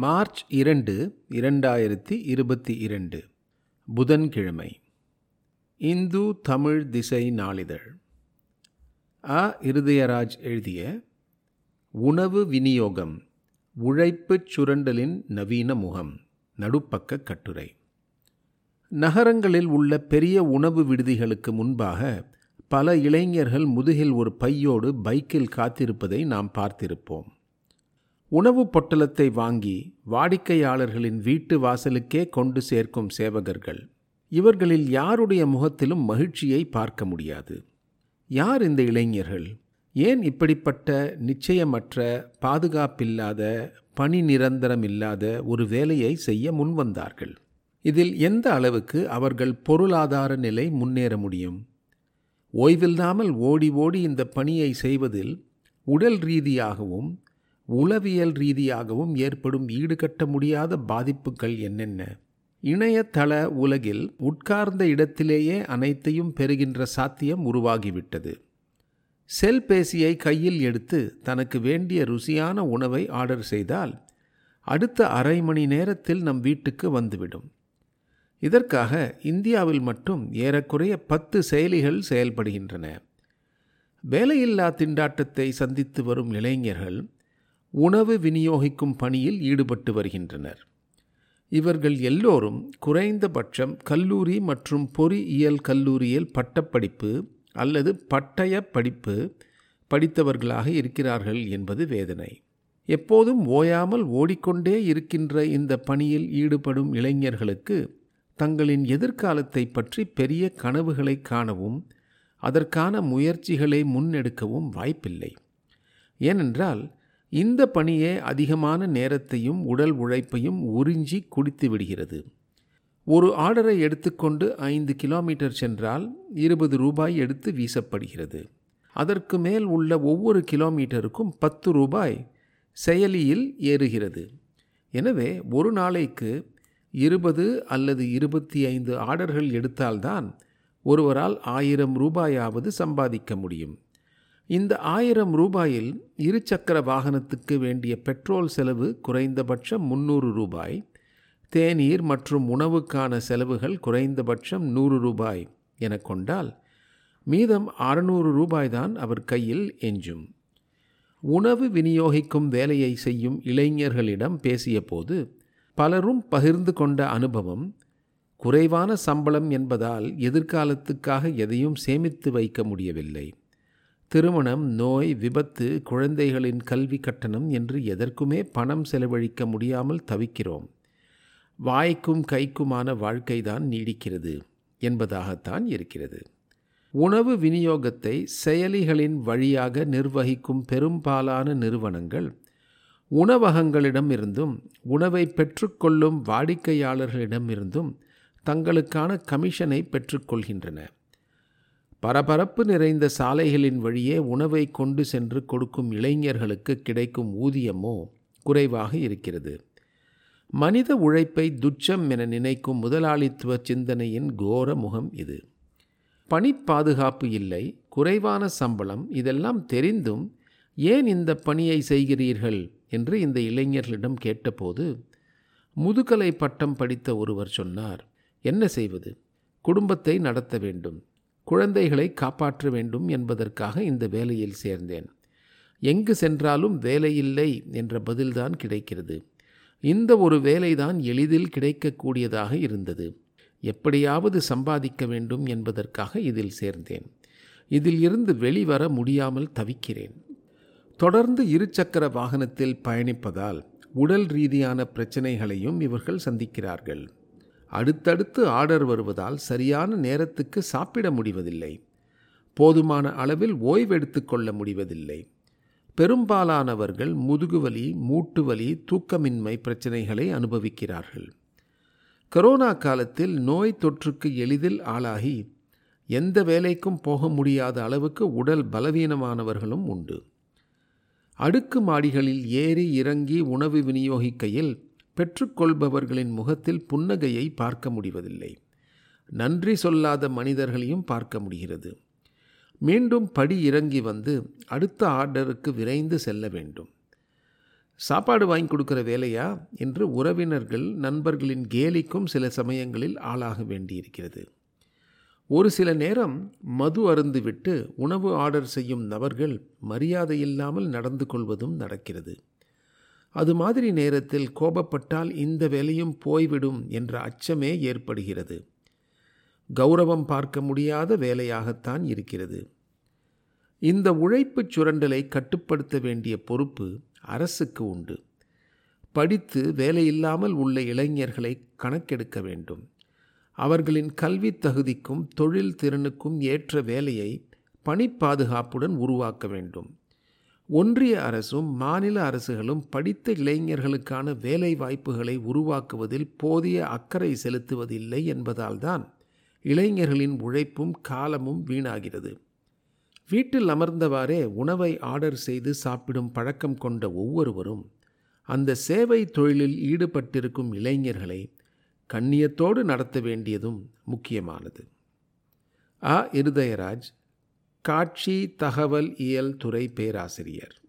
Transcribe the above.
March இரண்டு இரண்டாயிரத்தி இருபத்தி இரண்டு. புதன்கிழமை. இந்து தமிழ் திசை நாளிதழ். அ. இருதயராஜ் எழுதிய உணவு விநியோகம் உழைப்புச் சுரண்டலின் நவீன முகம் நடுப்பக்க கட்டுரை நகரங்களில் உள்ள பெரிய உணவு விடுதிகளுக்கு முன்பாக பல இளைஞர்கள் முதுகில் ஒரு பையோடு பைக்கில் காத்திருப்பதை நாம் பார்த்திருப்போம். உணவு பொட்டலத்தை வாங்கி வாடிக்கையாளர்களின் வீட்டு வாசலுக்கே கொண்டு சேர்க்கும் சேவகர்கள். இவர்களில் யாருடைய முகத்திலும் மகிழ்ச்சியை பார்க்க முடியாது. யார் இந்த இளைஞர்கள்? ஏன் இப்படிப்பட்ட நிச்சயமற்ற பாதுகாப்பில்லாத பணி நிரந்தரம் இல்லாத ஒரு வேலையை செய்ய முன்வந்தார்கள்? இதில் எந்த அளவுக்கு அவர்கள் பொருளாதார நிலை முன்னேற முடியும்? ஓய்வில்லாமல் ஓடி ஓடி இந்த பணியை செய்வதில் உடல் ரீதியாகவும் உளவியல் ரீதியாகவும் ஏற்படும் ஈடுகட்ட முடியாத பாதிப்புகள் என்னென்ன? இணையதள உலகில் உட்கார்ந்த இடத்திலேயே அனைத்தையும் பெறுகின்ற சாத்தியம் உருவாகிவிட்டது. செல்பேசியை கையில் எடுத்து தனக்கு வேண்டிய ருசியான உணவை ஆர்டர் செய்தால் அடுத்த அரை மணி நேரத்தில் நம் வீட்டுக்கு வந்துவிடும். இதற்காக இந்தியாவில் மட்டும் ஏறக்குறைய பத்து செயலிகள் செயல்படுகின்றன. வேலையில்லா திண்டாட்டத்தை சந்தித்து வரும் இளைஞர்கள் உணவு விநியோகிக்கும் பணியில் ஈடுபட்டு வருகின்றனர். இவர்கள் எல்லோரும் குறைந்தபட்சம் கல்லூரி மற்றும் பொறியியல் கல்லூரியில் பட்டப்படிப்பு அல்லது பட்டய படிப்பு படித்தவர்களாக இருக்கிறார்கள் என்பது வேதனை. எப்போதும் ஓயாமல் ஓடிக்கொண்டே இருக்கின்ற இந்த பணியில் ஈடுபடும் இளைஞர்களுக்கு தங்களின் எதிர்காலத்தை பற்றி பெரிய கனவுகளை காணவும் அதற்கான முயற்சிகளை முன்னெடுக்கவும் வாய்ப்பில்லை. ஏனென்றால் இந்த பணியே அதிகமான நேரத்தையும் உடல் உழைப்பையும் உறிஞ்சி குடித்து விடுகிறது. ஒரு ஆர்டரை எடுத்துக்கொண்டு ஐந்து கிலோமீட்டர் சென்றால் இருபது ரூபாய் எடுத்து வீசப்படுகிறது. அதற்கு மேல் உள்ள ஒவ்வொரு கிலோமீட்டருக்கும் பத்து ரூபாய் செயலியில் ஏறுகிறது. எனவே ஒரு நாளைக்கு இருபது அல்லது இருபத்தி ஐந்து ஆர்டர்கள் எடுத்தால்தான் ஒருவரால் ஆயிரம் ரூபாயாவது சம்பாதிக்க முடியும். இந்த ஆயிரம் ரூபாயில் இருசக்கர வாகனத்துக்கு வேண்டிய பெட்ரோல் செலவு குறைந்தபட்சம் முந்நூறு ரூபாய் தேநீர் மற்றும் உணவுக்கான செலவுகள் குறைந்தபட்சம் நூறு ரூபாய் என கொண்டால் மீதம் அறுநூறு ரூபாய்தான் அவர் கையில் எஞ்சும். உணவு விநியோகிக்கும் வேலையை செய்யும் இளைஞர்களிடம் பேசியபோது பலரும் பகிர்ந்து கொண்ட அனுபவம் குறைவான சம்பளம் என்பதால் எதிர்காலத்துக்காக எதையும் சேமித்து வைக்க முடியவில்லை. திருமணம் நோய் விபத்து குழந்தைகளின் கல்வி கட்டணம் என்று எதற்குமே பணம் செலவழிக்க முடியாமல் தவிக்கிறோம். வாய்க்கும் கைக்குமான வாழ்க்கைதான் நீடிக்கிறது என்பதாகத்தான் இருக்கிறது. உணவு விநியோகத்தை செயலிகளின் வழியாக நிர்வகிக்கும் பெரும்பாலான நிறுவனங்கள் உணவகங்களிடமிருந்தும் உணவை பெற்றுக்கொள்ளும் வாடிக்கையாளர்களிடமிருந்தும் தங்களுக்கான கமிஷனை பெற்றுக்கொள்கின்றன. பரபரப்பு நிறைந்த சாலைகளின் வழியே உணவை கொண்டு சென்று கொடுக்கும் இளைஞர்களுக்கு கிடைக்கும் ஊதியமோ குறைவாக இருக்கிறது. மனித உழைப்பை துச்சம் என நினைக்கும் முதலாளித்துவ சிந்தனையின் கோர முகம் இது. பணி பாதுகாப்பு இல்லை குறைவான சம்பளம் இதெல்லாம் தெரிந்தும் ஏன் இந்த பணியை செய்கிறீர்கள்? என்று இந்த இளைஞர்களிடம் கேட்டபோது முதுகலை பட்டம் படித்த ஒருவர் சொன்னார் என்ன செய்வது? குடும்பத்தை நடத்த வேண்டும். குழந்தைகளை காப்பாற்ற வேண்டும் என்பதற்காக இந்த வேலையில் சேர்ந்தேன். எங்கு சென்றாலும் வேலையில்லை என்ற பதில்தான் கிடைக்கிறது. இந்த ஒரு வேலைதான் எளிதில் கிடைக்கக்கூடியதாக இருந்தது. எப்படியாவது சம்பாதிக்க வேண்டும் என்பதற்காக இதில் சேர்ந்தேன். இதில் இருந்து வெளிவர முடியாமல் தவிக்கிறேன். தொடர்ந்து இருசக்கர வாகனத்தில் பயணிப்பதால் உடல் ரீதியான பிரச்சனைகளையும் இவர்கள் சந்திக்கிறார்கள். அடுத்தடுத்து ஆர்டர் வருவதால் சரியான நேரத்துக்கு சாப்பிட முடிவதில்லை. போதுமான அளவில் ஓய்வெடுத்து கொள்ள முடிவதில்லை. பெரும்பாலானவர்கள் முதுகுவலி மூட்டுவலி தூக்கமின்மை பிரச்சனைகளை அனுபவிக்கிறார்கள். கொரோனா காலத்தில் நோய் தொற்றுக்கு எளிதில் ஆளாகி எந்த வேலைக்கும் போக முடியாத அளவுக்கு உடல் பலவீனமானவர்களும் உண்டு. அடுக்கு மாடிகளில் ஏறி இறங்கி உணவு விநியோகிக்கையில் பெற்றுக்கொள்பவர்களின் முகத்தில் புன்னகையை பார்க்க முடிவதில்லை. நன்றி சொல்லாத மனிதர்களையும் பார்க்க முடிகிறது. மீண்டும் படி இறங்கி வந்து அடுத்த ஆர்டருக்கு விரைந்து செல்ல வேண்டும். சாப்பாடு வாங்கி கொடுக்குற வேலையா? என்று உறவினர்கள் நண்பர்களின் கேலிக்கும் சில சமயங்களில் ஆளாக வேண்டியிருக்கிறது. ஒரு சில நேரம் மது அருந்துவிட்டு உணவு ஆர்டர் செய்யும் நபர்கள் மரியாதை இல்லாமல் நடந்து கொள்வதும் நடக்கிறது. அது மாதிரி நேரத்தில் கோபப்பட்டால் இந்த வேலையும் போய்விடும் என்ற அச்சமே ஏற்படுகிறது. கௌரவம் பார்க்க முடியாத வேலையாகத்தான் இருக்கிறது. இந்த உழைப்புச் சுரண்டலை கட்டுப்படுத்த வேண்டிய பொறுப்பு அரசுக்கு உண்டு. படித்து வேலையில்லாமல் உள்ள இளைஞர்களை கணக்கெடுக்க வேண்டும். அவர்களின் கல்வி தகுதிக்கும் தொழில் திறனுக்கும் ஏற்ற வேலையை பணி பாதுகாப்புடன் உருவாக்க வேண்டும். ஒன்றிய அரசும் மாநில அரசுகளும் படித்த இளைஞர்களுக்கான வேலை வாய்ப்புகளை உருவாக்குவதில் போதிய அக்கறை செலுத்துவதில்லை என்பதால்தான் இளைஞர்களின் உழைப்பும் காலமும் வீணாகிறது. வீட்டில் அமர்ந்தவாறே உணவை ஆர்டர் செய்து சாப்பிடும் பழக்கம் கொண்ட ஒவ்வொருவரும் அந்த சேவை தொழிலில் ஈடுபட்டிருக்கும் இளைஞர்களை கண்ணியத்தோடு நடத்த வேண்டியதும் முக்கியமானது. அ இருதயராஜ் காட்சி தகவல் இயல் துறை பேராசிரியர்.